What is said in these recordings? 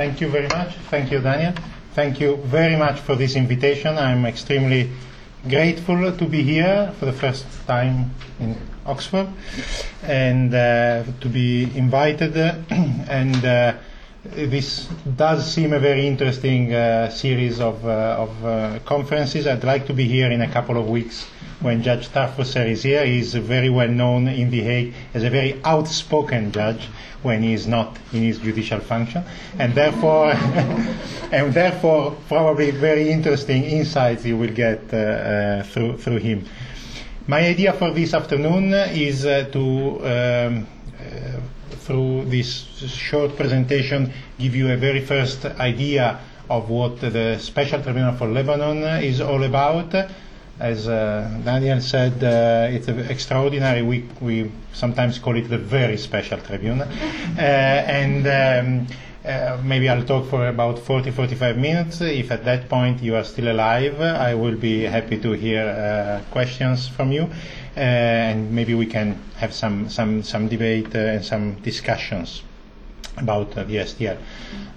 Thank you very much. Thank you, Daniel. Thank you very much for this invitation. I'm extremely grateful to be here for the first time in Oxford and uh, to be invited. and uh, this does seem a very interesting uh, series of, uh, of uh, conferences. I'd like to be here in a couple of weeks when Judge Tarfusser is here. He's very well known in The Hague as a very outspoken judge when he is not in his judicial function, and therefore, and therefore, probably very interesting insights you will get uh, uh, through through him. My idea for this afternoon is uh, to. Um, uh, through this short presentation, give you a very first idea of what the Special Tribunal for Lebanon is all about as uh, Daniel said, uh, it's extraordinary. We, we sometimes call it the very special tribunal. Uh, and um, uh, maybe I'll talk for about 40 45 minutes. If at that point you are still alive, I will be happy to hear uh, questions from you. Uh, and maybe we can have some, some, some debate and some discussions about the STL.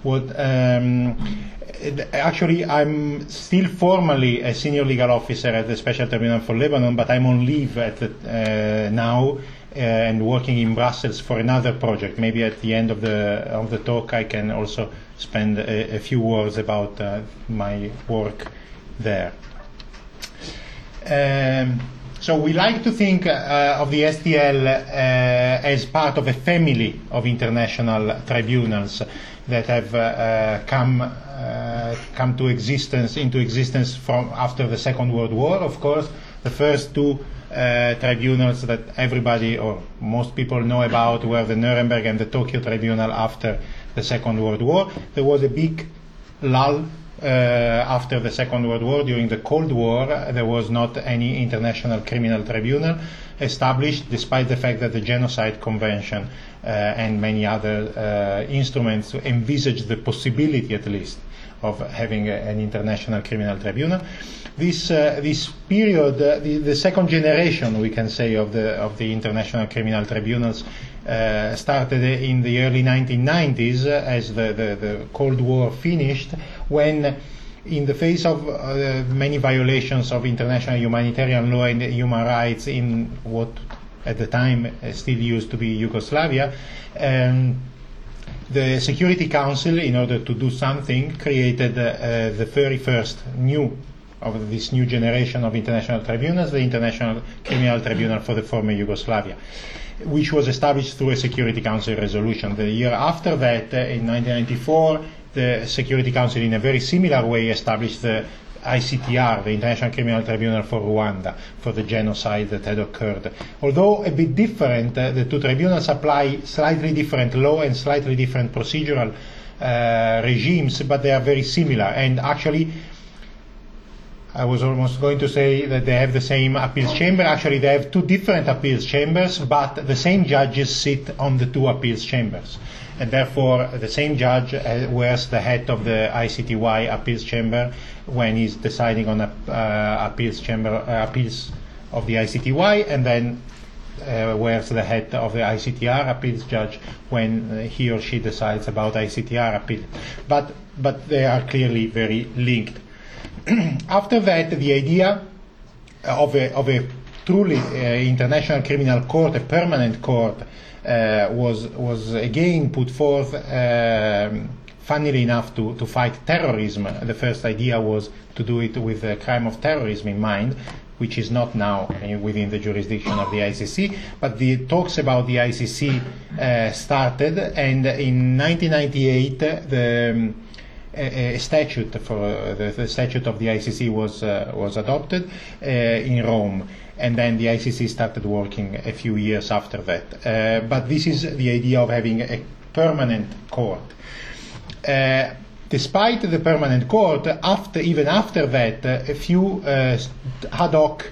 What um, actually, I'm still formally a senior legal officer at the Special Tribunal for Lebanon, but I'm on leave at the, uh, now uh, and working in Brussels for another project. Maybe at the end of the of the talk, I can also spend a, a few words about uh, my work there. Um, so we like to think uh, of the STL uh, as part of a family of international tribunals that have uh, come uh, come to existence into existence from after the Second World War. Of course, the first two uh, tribunals that everybody or most people know about were the Nuremberg and the Tokyo Tribunal after the Second World War. There was a big lull uh, after the Second World War, during the Cold War, there was not any international criminal tribunal established, despite the fact that the Genocide Convention uh, and many other uh, instruments envisaged the possibility, at least, of having a, an international criminal tribunal. This uh, this period, uh, the, the, second generation, we can say, of the of the international criminal tribunals, uh, started in the early 1990s as the, the, the Cold War finished, when in the face of uh, many violations of international humanitarian law and human rights in what at the time uh, still used to be Yugoslavia. Um, the Security Council, in order to do something, created uh, the very first new of this new generation of international tribunals, the International Criminal Tribunal for the former Yugoslavia, which was established through a Security Council resolution. The year after that, uh, in 1994, the Security Council, in a very similar way, established the ICTR, the International Criminal Tribunal for Rwanda, for the genocide that had occurred. Although a bit different, uh, the two tribunals apply slightly different law and slightly different procedural uh, regimes, but they are very similar. And actually, I was almost going to say that they have the same appeals chamber. Actually, they have two different appeals chambers, but the same judges sit on the two appeals chambers. And therefore, the same judge uh, wears the hat of the ICTY appeals chamber when he's deciding on a, uh, appeals chamber uh, appeals of the ICTY, and then uh, wears the hat of the ICTR appeals judge when uh, he or she decides about ICTR appeal. But but they are clearly very linked. After that, the idea of a, of a truly uh, international criminal court, a permanent court, uh, was was again put forth. Um, funnily enough, to, to fight terrorism. The first idea was to do it with the crime of terrorism in mind, which is not now within the jurisdiction of the ICC. But the talks about the ICC uh, started, and in 1998, the um, a, statute for uh, the, the, statute of the ICC was uh, was adopted uh, in Rome, and then the ICC started working a few years after that. Uh, but this is the idea of having a permanent court. Uh, despite the permanent court, after even after that, uh, a few ad hoc,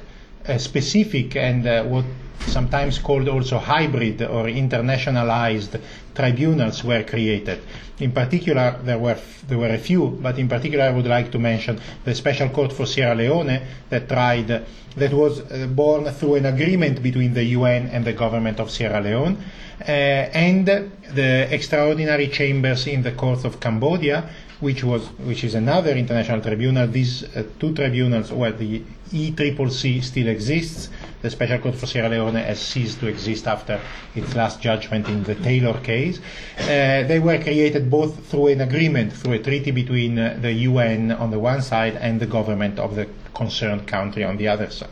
specific, and what sometimes called also hybrid or internationalized tribunals were created. In particular, there were there were a few, but in particular, I would like to mention the Special Court for Sierra Leone that tried that was uh, born through an agreement between the UN and the government of Sierra Leone, uh, and the extraordinary chambers in the court of Cambodia, which was which is another international tribunal. These uh, two tribunals, where the ECCC still exists, the Special Court for Sierra Leone has ceased to exist after its last judgment in the Taylor case. Uh, they were created both through an agreement, through a treaty between uh, the UN on the one side and the government of the concerned country on the other side.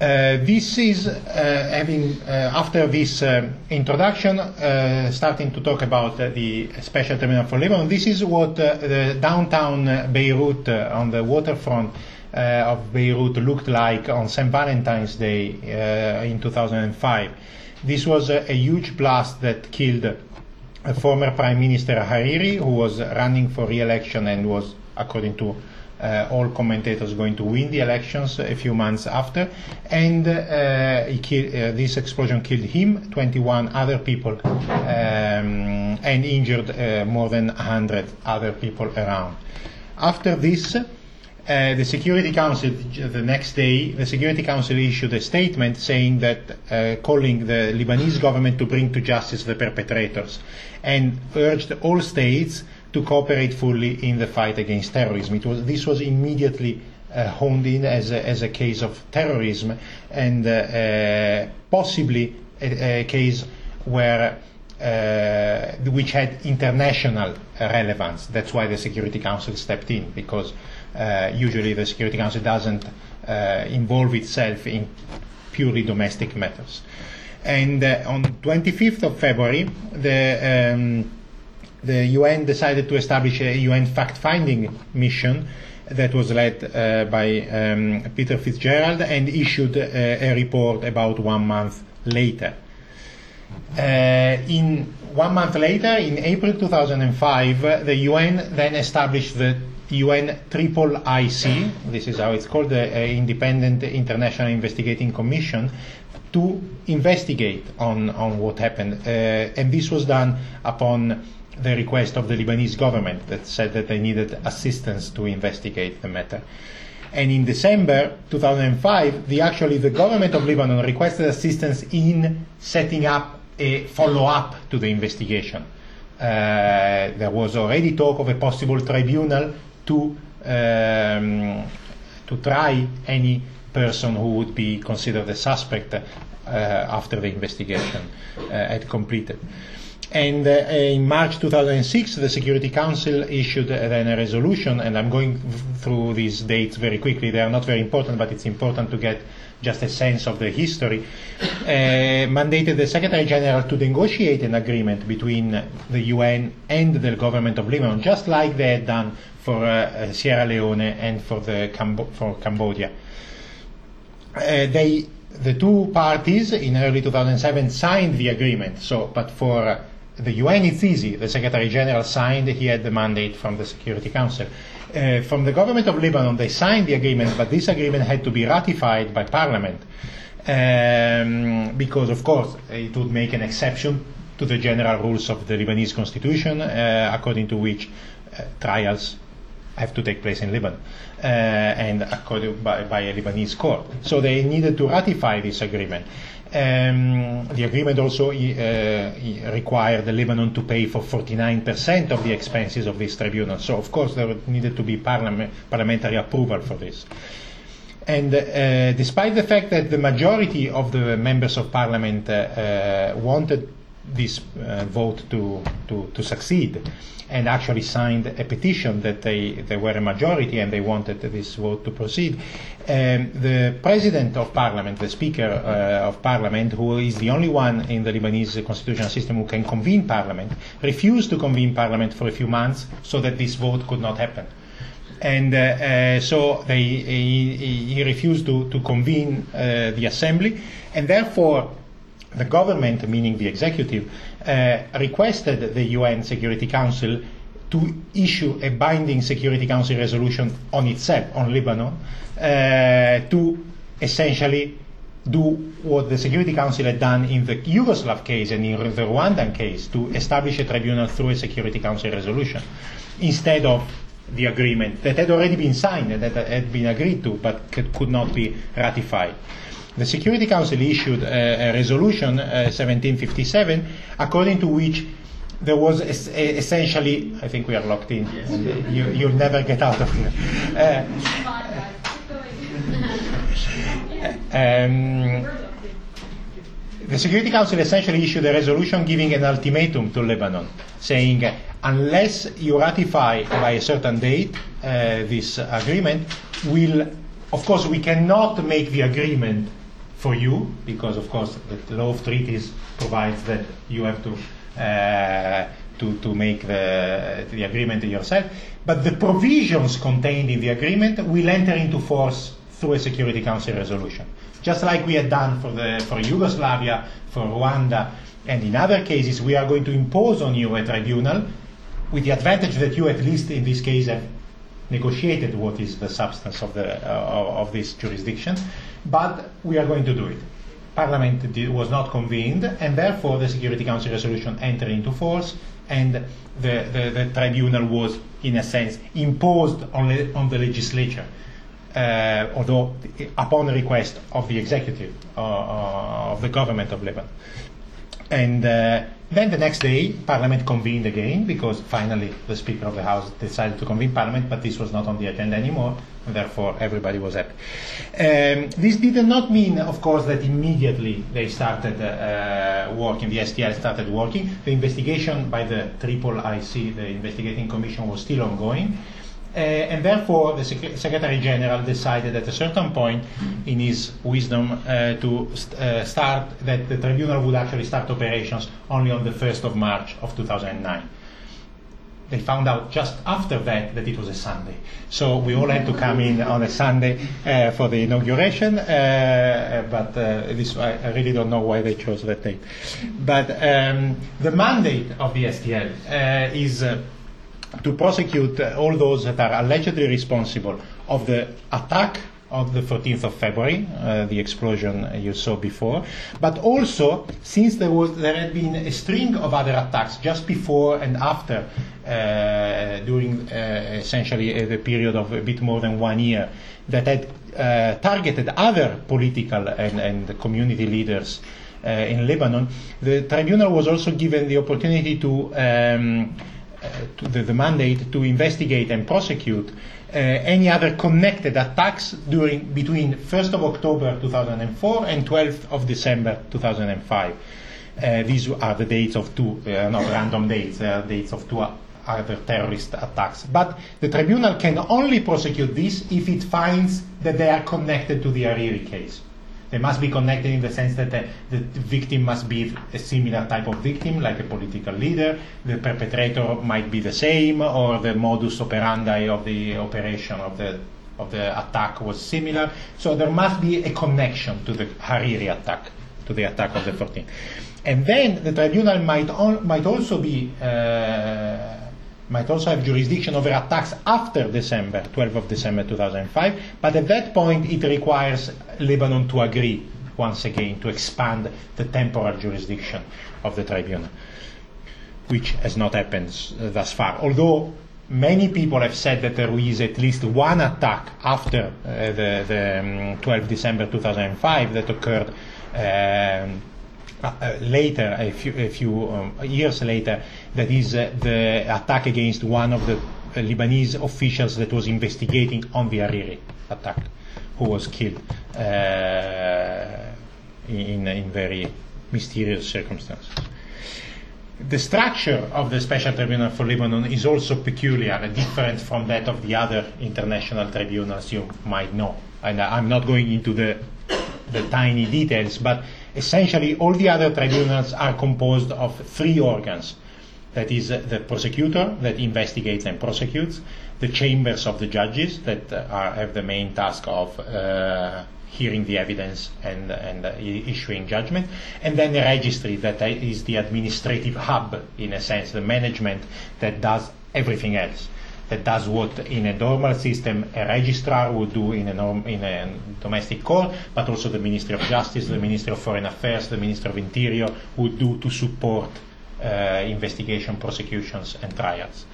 Uh, this is uh, having uh, after this uh, introduction, starting to talk about the special tribunal for Lebanon. This is what the downtown Beirut on the waterfront of Beirut looked like on St. Valentine's Day in 2005. This was a, a, huge blast that killed former Prime Minister Hariri, who was running for re-election and was, according to uh, all commentators going to win the elections a few months after, and uh, uh, this explosion killed him, 21 other people, um, and injured uh, more than 100 other people around. After this, uh, the Security Council, the next day, the Security Council issued a statement saying that, uh, calling the Lebanese government to bring to justice the perpetrators, and urged all states to cooperate fully in the fight against terrorism. It was, this was immediately uh, honed in as a, as a case of terrorism and uh, uh, possibly a, a, case where which had international relevance. That's why the Security Council stepped in because usually the Security Council doesn't uh, involve itself in purely domestic matters. And on 25th of February, the um, the UN decided to establish a UN fact-finding mission that was led uh, by um, Peter Fitzgerald and issued uh, a report about one month later. Uh, in one month later, in April 2005, the UN then established the UN Triple IC, this is how it's called, the uh, Independent International Investigating Commission, to investigate on, on what happened. Uh, and this was done upon the request of the Lebanese government that said that they needed assistance to investigate the matter. And in December 2005, the, actually the government of Lebanon requested assistance in setting up a follow-up to the investigation. Uh, there was already talk of a possible tribunal to um, to try any person who would be considered a suspect uh, after the investigation uh, had completed. And uh, in March 2006, the Security Council issued uh, then a resolution, and I'm going through these dates very quickly. They are not very important, but it's important to get just a sense of the history. Uh, mandated the Secretary General to negotiate an agreement between the UN and the government of Lebanon, just like they had done for uh, Sierra Leone and for, the Cambo- for Cambodia. Uh, they the two parties in early 2007 signed the agreement. So, but for the UN, it's easy. The Secretary General signed, he had the mandate from the Security Council. Uh, from the government of Lebanon, they signed the agreement, but this agreement had to be ratified by Parliament. Um, because, of course, it would make an exception to the general rules of the Lebanese constitution, uh, according to which uh, trials have to take place in Lebanon uh, and according by, by, a Lebanese court. So they needed to ratify this agreement. Um, the agreement also uh, required Lebanon to pay for 49% of the expenses of this tribunal. So, of course, there needed to be parliament, parliamentary approval for this. And uh, despite the fact that the majority of the members of parliament uh, wanted this vote to, to, to succeed, and actually signed a petition that they, they were a majority and they wanted this vote to proceed. Um, the president of parliament, the speaker uh, of parliament, who is the only one in the Lebanese constitutional system who can convene parliament, refused to convene parliament for a few months so that this vote could not happen. And uh, uh, so they, he, he, refused to, to convene uh, the assembly, and therefore the government, meaning the executive, requested the UN Security Council to issue a binding Security Council resolution on itself, on Lebanon, uh, to essentially do what the Security Council had done in the Yugoslav case and in the Rwandan case to establish a tribunal through a Security Council resolution instead of the agreement that had already been signed and that had been agreed to but could, could not be ratified. The Security Council issued a, a resolution, uh, 1757, according to which there was es- essentially, I think we are locked in, Yes. you, you'll never get out of here. Uh, um, the Security Council essentially issued a resolution giving an ultimatum to Lebanon, saying uh, unless you ratify by a certain date uh, this agreement, will, of course, we cannot make the agreement for you because, of course, the law of treaties provides that you have to. Uh, to, to make the, the agreement yourself, but the provisions contained in the agreement will enter into force through a Security Council resolution. Just like we had done for, the, for Yugoslavia, for Rwanda, and in other cases, we are going to impose on you a tribunal with the advantage that you, at least in this case, have negotiated what is the substance of, the, uh, of this jurisdiction, but we are going to do it. Parliament did, was not convened, and therefore the Security Council resolution entered into force, and the, the, the tribunal was, in a sense, imposed on, le, on the legislature uh, although upon request of the executive uh, uh, of the government of Lebanon. And uh, then the next day, Parliament convened again because finally the Speaker of the House decided to convene Parliament, but this was not on the agenda anymore, and therefore everybody was happy. Um, this did not mean, of course, that immediately they started uh, working, the STL started working. The investigation by the Triple IC, the investigating commission, was still ongoing. Uh, and therefore, the Sec- Secretary General decided at a certain point, in his wisdom, uh, to st- uh, start that the tribunal would actually start operations only on the 1st of March of 2009. They found out just after that that it was a Sunday. So we all had to come in on a Sunday for the inauguration, but this, I, I really don't know why they chose that date. But um, the mandate of the STL is uh, to prosecute all those that are allegedly responsible of the attack of the 14th of February, uh, the explosion you saw before, but also since there was there had been a string of other attacks just before and after, uh, during uh, essentially uh, the period of a bit more than one year, that had uh, targeted other political and, and community leaders uh, in Lebanon. The tribunal was also given the opportunity to. Um, to the, the, mandate to investigate and prosecute uh, any other connected attacks during between 1st of October 2004 and 12th of December 2005. Uh, these are the dates of two, uh, not random dates, dates of two other terrorist attacks. But the tribunal can only prosecute this if it finds that they are connected to the Hariri case. They must be connected in the sense that the, the, victim must be a similar type of victim, like a political leader. The perpetrator might be the same, or the modus operandi of the operation of the of the attack was similar. So there must be a connection to the Hariri attack, to the attack of the 14th. And then the tribunal might might also be. Uh, might also have jurisdiction over attacks after December, 12th of December 2005, but at that point it requires Lebanon to agree once again to expand the temporal jurisdiction of the tribunal, which has not happened uh, thus far. Although many people have said that there is at least one attack after uh, the, the um, 12th December 2005 that occurred. Um, later, a few, a few um, years later, that is uh, the attack against one of the uh, Lebanese officials that was investigating on the Hariri attack, who was killed in, in very mysterious circumstances. The structure of the Special Tribunal for Lebanon is also peculiar and different from that of the other international tribunals you might know. And I'm not going into the, the tiny details, but essentially all the other tribunals are composed of three organs. That is uh, the prosecutor that investigates and prosecutes, the chambers of the judges that uh, are, have the main task of uh, hearing the evidence and, and issuing judgment, and then the registry that is the administrative hub, in a sense, the management that does everything else. That does what in a normal system a registrar would do in a, norm, in a domestic court, but also the Ministry of Justice, the Ministry of Foreign Affairs, the Ministry of Interior would do to support uh, investigation, prosecutions, and trials.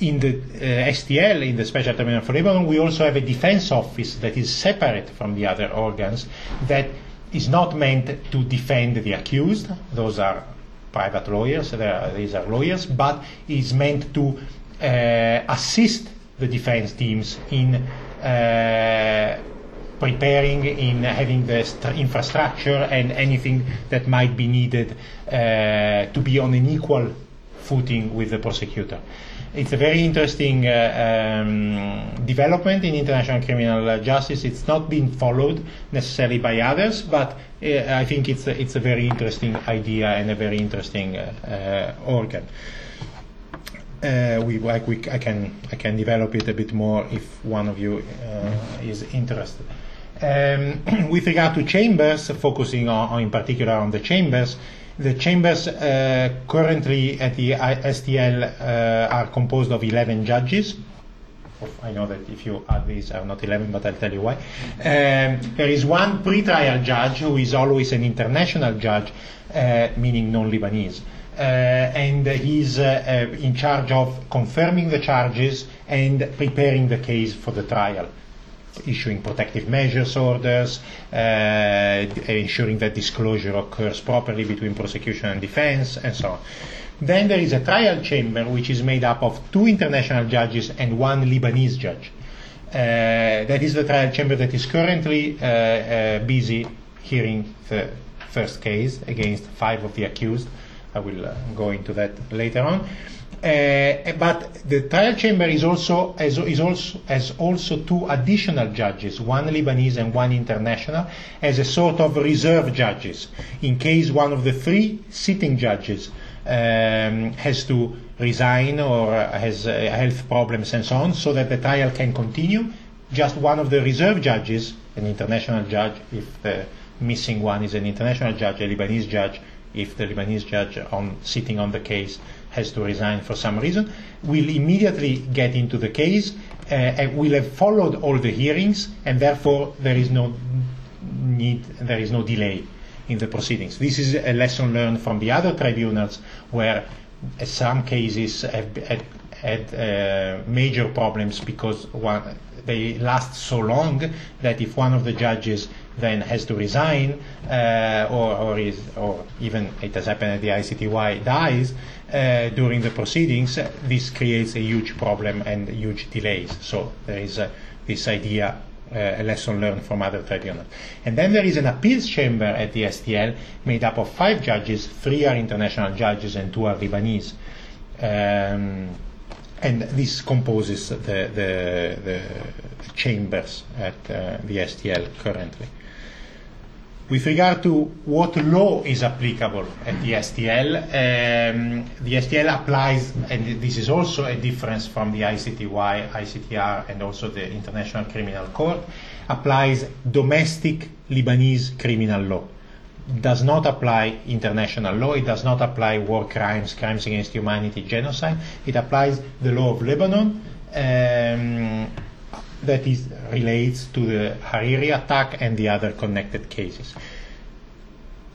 In the uh, STL, in the Special Tribunal for Lebanon, we also have a defense office that is separate from the other organs that is not meant to defend the accused. Those are private lawyers, are, these are lawyers, but is meant to assist the defense teams in uh, preparing, in having the st- infrastructure and anything that might be needed uh, to be on an equal footing with the prosecutor. It's a very interesting uh, um, development in international criminal justice. It's not been followed necessarily by others, but uh, I think it's a, it's a very interesting idea and a very interesting uh, uh organ. Uh, we, like we, I can I can develop it a bit more if one of you uh, is interested. Um, with regard to chambers, focusing on, on, in particular on the chambers, the chambers uh, currently at the STL uh, are composed of 11 judges. I know that if you add these are not 11, but I'll tell you why. Um, there is one pre-trial judge who is always an international judge, uh, meaning non-Lebanese. Uh, and he's uh, uh, in charge of confirming the charges and preparing the case for the trial issuing protective measures orders, uh, ensuring that disclosure occurs properly between prosecution and defense, and so on. Then there is a trial chamber which is made up of two international judges and one Lebanese judge. Uh, that is the trial chamber that is currently uh, busy hearing the first case against five of the accused. I will uh, go into that later on. Uh, but the trial chamber is also has, is also has also two additional judges, one Lebanese and one international, as a sort of reserve judges in case one of the three sitting judges um, has to resign or has uh, health problems and so on, so that the trial can continue. Just one of the reserve judges, an international judge, if the missing one is an international judge, a Lebanese judge, if the Lebanese judge on sitting on the case has to resign for some reason, will immediately get into the case uh, and will have followed all the hearings, and therefore there is no need, there is no delay in the proceedings. This is a lesson learned from the other tribunals where some cases have had, had uh, major problems because one, they last so long that if one of the judges then has to resign uh, or, or, is, or even it has happened at the ICTY dies, uh, during the proceedings, this creates a huge problem and huge delays. So there is uh, this idea, uh, a lesson learned from other tribunals. And then there is an appeals chamber at the STL made up of five judges, three are international judges and two are Lebanese. Um, and this composes the, the, the chambers at uh, the STL currently. With regard to what law is applicable at the STL, um, the STL applies, and this is also a difference from the ICTY, ICTR, and also the International Criminal Court, applies domestic Lebanese criminal law. Does not apply international law, it does not apply war crimes, crimes against humanity, genocide. It applies the law of Lebanon. Um, that is, relates to the Hariri attack and the other connected cases.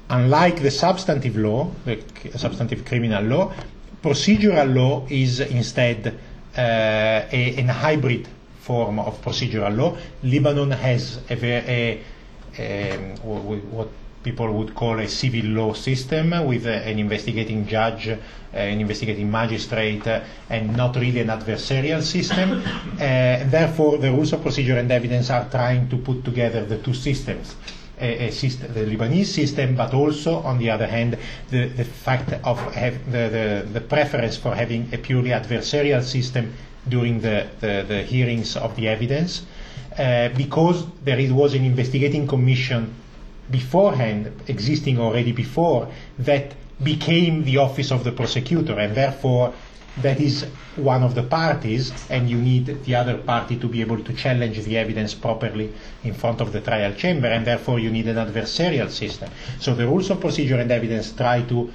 Unlike the substantive law, the substantive criminal law, procedural law is instead uh, a, a, hybrid form of procedural law. Lebanon has a, a, a what people would call a civil law system with an investigating judge, an investigating magistrate, and not really an adversarial system. Uh, therefore, the rules of procedure and evidence are trying to put together the two systems. System, the Lebanese system, but also, on the other hand, the, the fact of have the, the, the preference for having a purely adversarial system during the, the, the hearings of the evidence, uh, because there was an investigating commission beforehand, existing already before, that became the office of the prosecutor, and therefore that is one of the parties, and you need the other party to be able to challenge the evidence properly in front of the trial chamber, and therefore you need an adversarial system. So the rules of procedure and evidence try to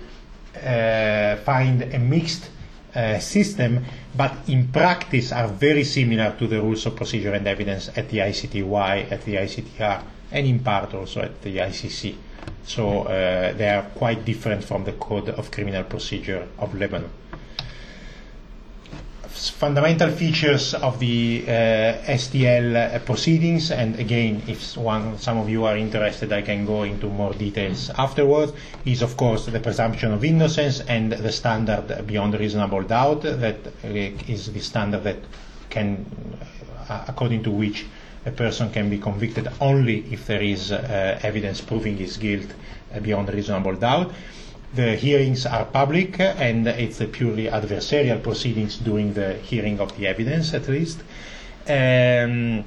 uh, find a mixed uh, system, but in practice are very similar to the rules of procedure and evidence at the ICTY, at the ICTR, and in part also at the ICC. So uh, they are quite different from the Code of Criminal Procedure of Lebanon fundamental features of the uh, STL uh, proceedings, and again, if one, some of you are interested, I can go into more details afterwards, is of course the presumption of innocence and the standard beyond reasonable doubt, that uh, is the standard that can, uh, according to which a person can be convicted only if there is uh, evidence proving his guilt uh, beyond reasonable doubt the hearings are public and it's a purely adversarial proceedings during the hearing of the evidence at least. Um,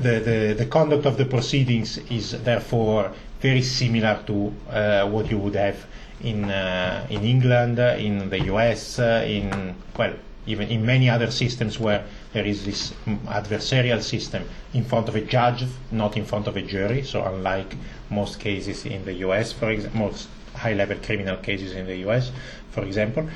the, the, the conduct of the proceedings is therefore very similar to uh, what you would have in, uh, in England, in the US, uh, in, well, even in many other systems where there is this adversarial system in front of a judge, not in front of a jury. So, unlike most cases in the US, for example, most high-level criminal cases in the U.S., for example,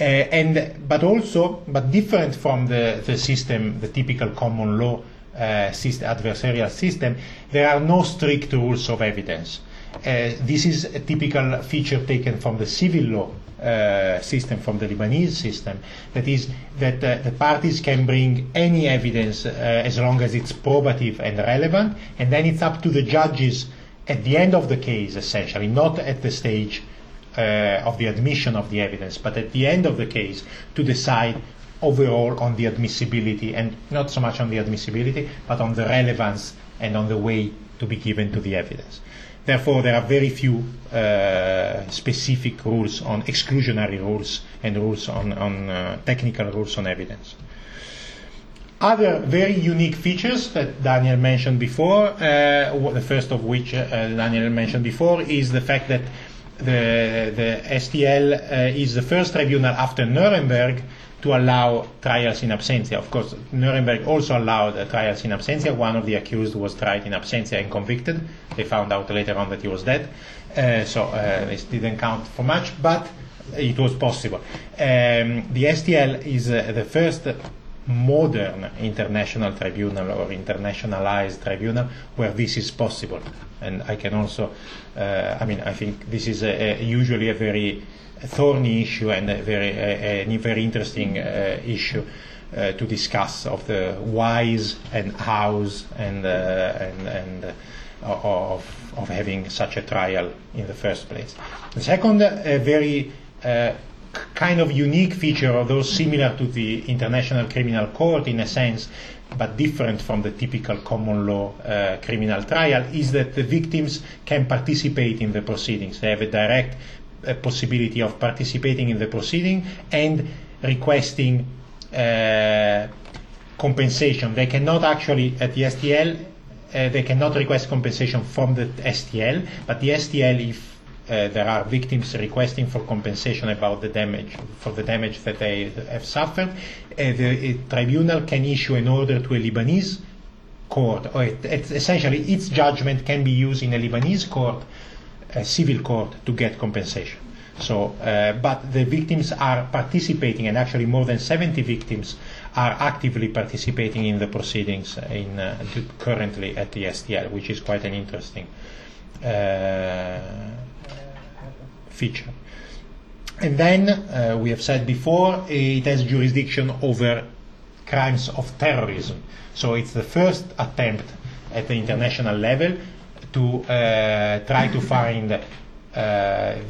uh, and but also but different from the, the system, the typical common law uh, system, adversarial system, there are no strict rules of evidence. Uh, this is a typical feature taken from the civil law uh, system, from the Lebanese system. That is, that uh, the parties can bring any evidence uh, as long as it's probative and relevant, and then it's up to the judges at the end of the case, essentially, not at the stage uh, of the admission of the evidence, but at the end of the case to decide overall on the admissibility and not so much on the admissibility, but on the relevance and on the way to be given to the evidence. Therefore, there are very few uh, specific rules on exclusionary rules and rules on, on uh, technical rules on evidence. Other very unique features that Daniel mentioned before, uh, the first of which uh, Daniel mentioned before, is the fact that the, the STL uh, is the first tribunal after Nuremberg to allow trials in absentia. Of course, Nuremberg also allowed trials in absentia. One of the accused was tried in absentia and convicted. They found out later on that he was dead, uh, so uh, this didn't count for much, but it was possible. Um, the STL is uh, the first modern international tribunal or internationalized tribunal where this is possible. And I can also, uh, I mean, I think this is a, a usually a very thorny issue and a very, a, a very interesting uh, issue uh, to discuss of the whys and hows and, uh, and, and of, of having such a trial in the first place. The second, a very kind of unique feature, although similar to the International Criminal Court in a sense, but different from the typical common law uh, criminal trial, is that the victims can participate in the proceedings. They have a direct uh, possibility of participating in the proceeding and requesting uh, compensation. They cannot actually, at the STL, uh, they cannot request compensation from the STL, but the STL, if uh, there are victims requesting for compensation about the damage for the damage that they have suffered. Uh, the tribunal can issue an order to a Lebanese court, or it, it, essentially its judgment can be used in a Lebanese court, a civil court, to get compensation. So, uh, but the victims are participating, and actually more than 70 victims are actively participating in the proceedings in, uh, currently at the STL, which is quite an interesting uh, feature. And then, uh, we have said before, it has jurisdiction over crimes of terrorism. So it's the first attempt at the international level to uh, try to find uh,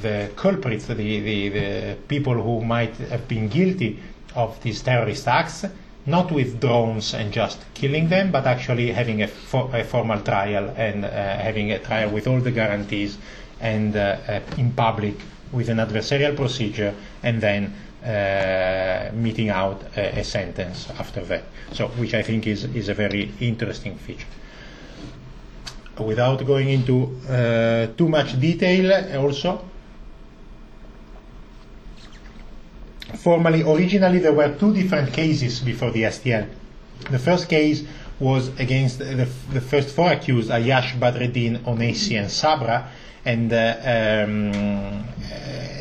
the culprits, the, the, the, people who might have been guilty of these terrorist acts, not with drones and just killing them, but actually having a, for, a formal trial and uh, having a trial with all the guarantees and uh, uh, in public with an adversarial procedure and then meting out a, a, sentence after that. So, which I think is, is a very interesting feature. Without going into uh, too much detail, also, formally, originally there were two different cases before the STL. The first case was against the, the first four accused, Ayyash, Badreddine, Oneissi, and Sabra, And, uh, um,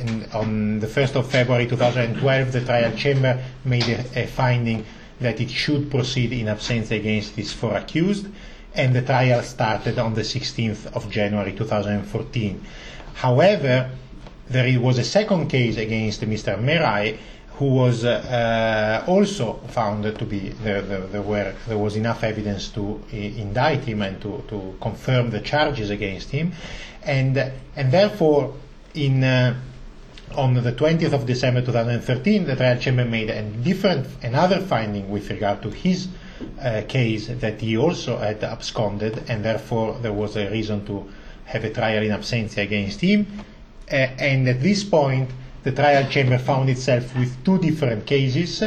and on the 1st of February 2012, the trial chamber made a, a finding that it should proceed in absence against these four accused, and the trial started on the 16th of January 2014. However, there was a second case against Mr. Merhi, who was uh, also found to be there, there, there, were, there was enough evidence to uh, indict him and to, to confirm the charges against him, and and therefore in. Uh, on the 20th of December 2013, the trial chamber made a different, another finding with regard to his uh, case that he also had absconded, and therefore there was a reason to have a trial in absentia against him. Uh, and at this point, the trial chamber found itself with two different cases,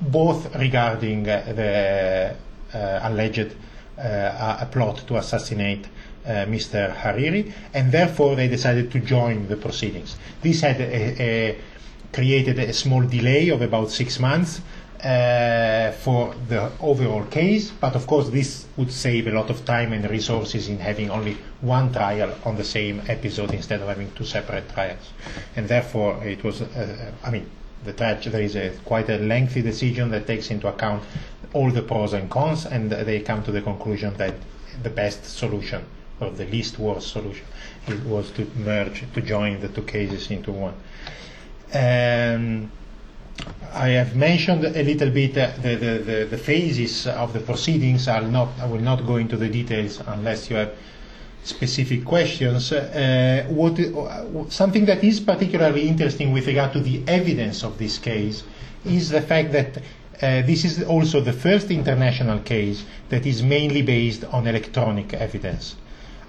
both regarding uh, the uh, alleged uh, a plot to assassinate uh, Mr. Hariri, and therefore they decided to join the proceedings. This had a, a created a small delay of about six months uh, for the overall case, but of course this would save a lot of time and resources in having only one trial on the same episode instead of having two separate trials. And therefore it was, uh, I mean, the trial, there is a quite a lengthy decision that takes into account all the pros and cons, and they come to the conclusion that the best solution or the least worst solution was to merge, to join the two cases into one. Um, I have mentioned a little bit uh, the, the, the, the, phases of the proceedings. I'll not, I will not go into the details unless you have specific questions. Uh, what, uh, something that is particularly interesting with regard to the evidence of this case is the fact that uh, this is also the first international case that is mainly based on electronic evidence.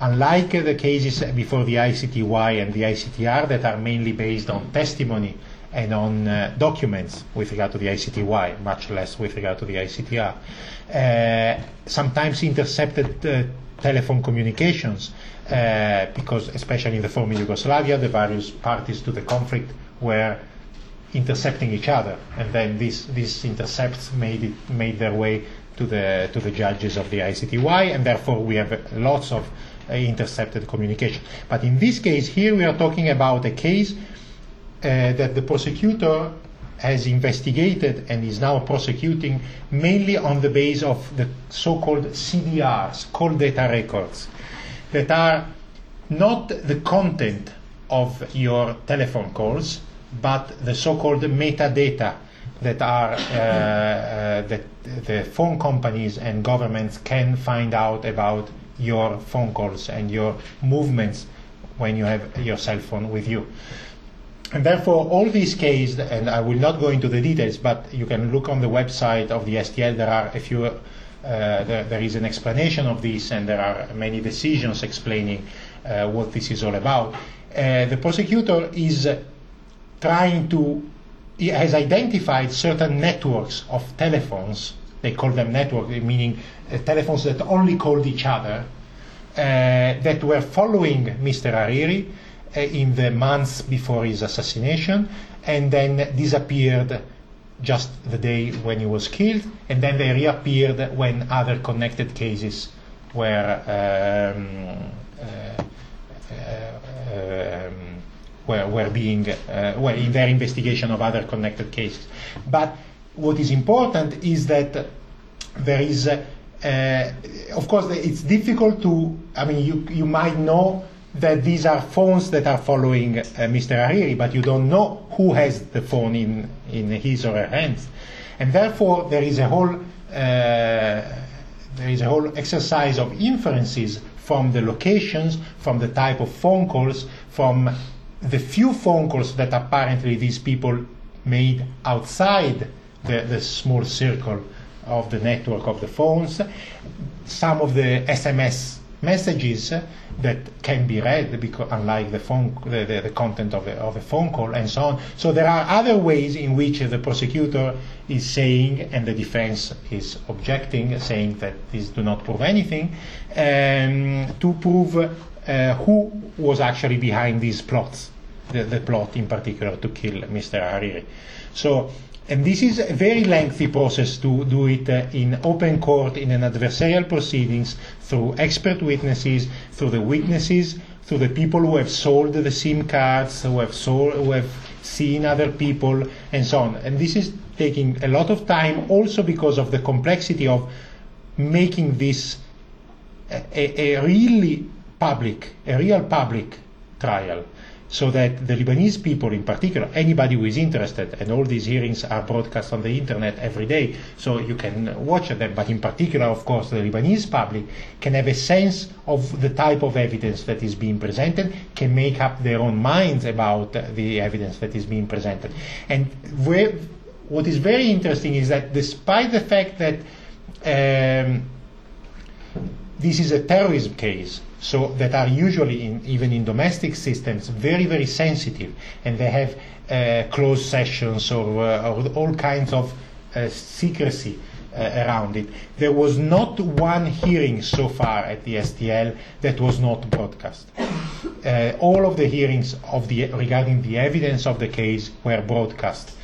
Unlike the cases before the ICTY and the ICTR that are mainly based on testimony and on uh, documents with regard to the ICTY, much less with regard to the ICTR, uh, sometimes intercepted uh, telephone communications, uh, because especially in the former Yugoslavia, the various parties to the conflict were intercepting each other, and then these these intercepts made it made their way to the to the judges of the ICTY, and therefore we have lots of intercepted communication. But in this case, here we are talking about a case uh, that the prosecutor has investigated and is now prosecuting mainly on the basis of the so-called CDRs, call data records, that are not the content of your telephone calls, but the so-called metadata that are uh, uh, that the phone companies and governments can find out about your phone calls and your movements when you have your cell phone with you. And therefore, all these cases, and I will not go into the details, but you can look on the website of the STL. There are a few, uh, there, there is an explanation of this, and there are many decisions explaining uh, what this is all about. Uh, the prosecutor is trying to, he has identified certain networks of telephones they call them network, meaning uh, telephones that only called each other, uh, that were following Mr. Hariri in the months before his assassination, and then disappeared just the day when he was killed, and then they reappeared when other connected cases were um, uh, uh, um, were, were being uh, were in their investigation of other connected cases. But what is important is that there is, uh, of course, it's difficult to, I mean, you, you might know that these are phones that are following uh, Mr. Hariri, but you don't know who has the phone in, in his or her hands. And therefore, there is a whole, uh, there is a whole exercise of inferences from the locations, from the type of phone calls, from the few phone calls that apparently these people made outside the, the small circle of the network of the phones, some of the SMS messages that can be read because unlike the phone the, the, the content of a, of a phone call and so on so there are other ways in which the prosecutor is saying and the defense is objecting saying that these do not prove anything um, to prove uh, who was actually behind these plots the, the plot in particular to kill Mr. Hariri so and this is a very lengthy process to do it uh, in open court, in an adversarial proceedings, through expert witnesses, through the witnesses, through the people who have sold the SIM cards, who have sold, who have seen other people, and so on. And this is taking a lot of time, also because of the complexity of making this a, a really public, a real public trial so that the Lebanese people in particular, anybody who is interested, and all these hearings are broadcast on the internet every day, so you can watch them, but in particular, of course, the Lebanese public can have a sense of the type of evidence that is being presented, can make up their own minds about the evidence that is being presented. And where, what is very interesting is that despite the fact that um, this is a terrorism case, so that are usually in, even in domestic systems very very sensitive and they have uh, closed sessions or, uh, or, all kinds of uh, secrecy uh, around it. There was not one hearing so far at the STL that was not broadcast. Uh, all of the hearings of the, regarding the evidence of the case were broadcast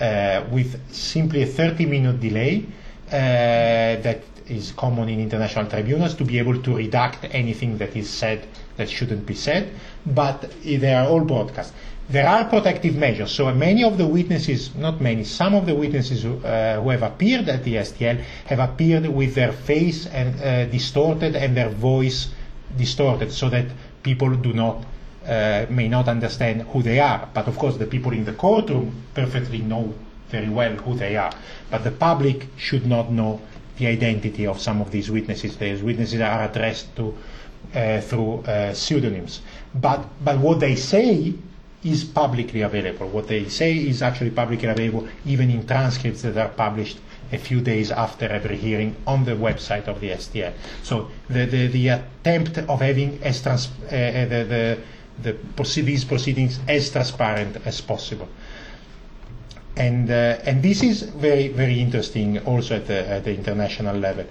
uh, with simply a 30 minute delay that is common in international tribunals to be able to redact anything that is said that shouldn't be said, but they are all broadcast. There are protective measures. So many of the witnesses, not many, some of the witnesses who, uh, who have appeared at the STL have appeared with their face and uh, distorted and their voice distorted, so that people do not uh, may not understand who they are. But of course, the people in the courtroom perfectly know very well who they are. But the public should not know the identity of some of these witnesses. These witnesses are addressed to uh, through uh, pseudonyms. But, but what they say is publicly available. What they say is actually publicly available, even in transcripts that are published a few days after every hearing on the website of the STL. So the, the, the attempt of having as trans, uh, uh the, the, the, these proceedings as transparent as possible and uh, and this is very very interesting also at the, at the international level.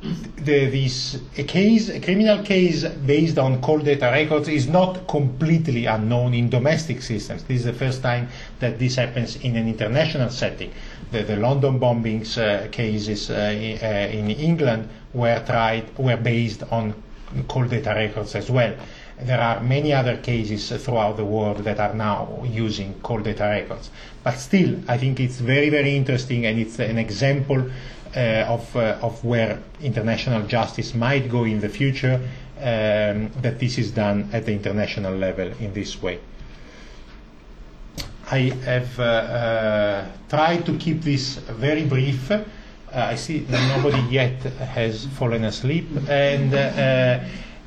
The, this a case, a criminal case based on call data records is not completely unknown in domestic systems. This is the first time that this happens in an international setting. The, the London bombings uh, cases uh, uh in England were tried were based on call data records as well there are many other cases throughout the world that are now using call data records. But still, I think it's very, very interesting and it's an example uh, of, uh, of where international justice might go in the future, um, that this is done at the international level in this way. I have uh, uh tried to keep this very brief. Uh, I see nobody yet has fallen asleep, and uh,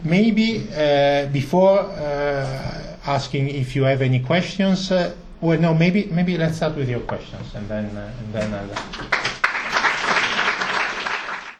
maybe uh, before uh, asking if you have any questions, uh, well, no, maybe maybe let's start with your questions, and then and then I'll.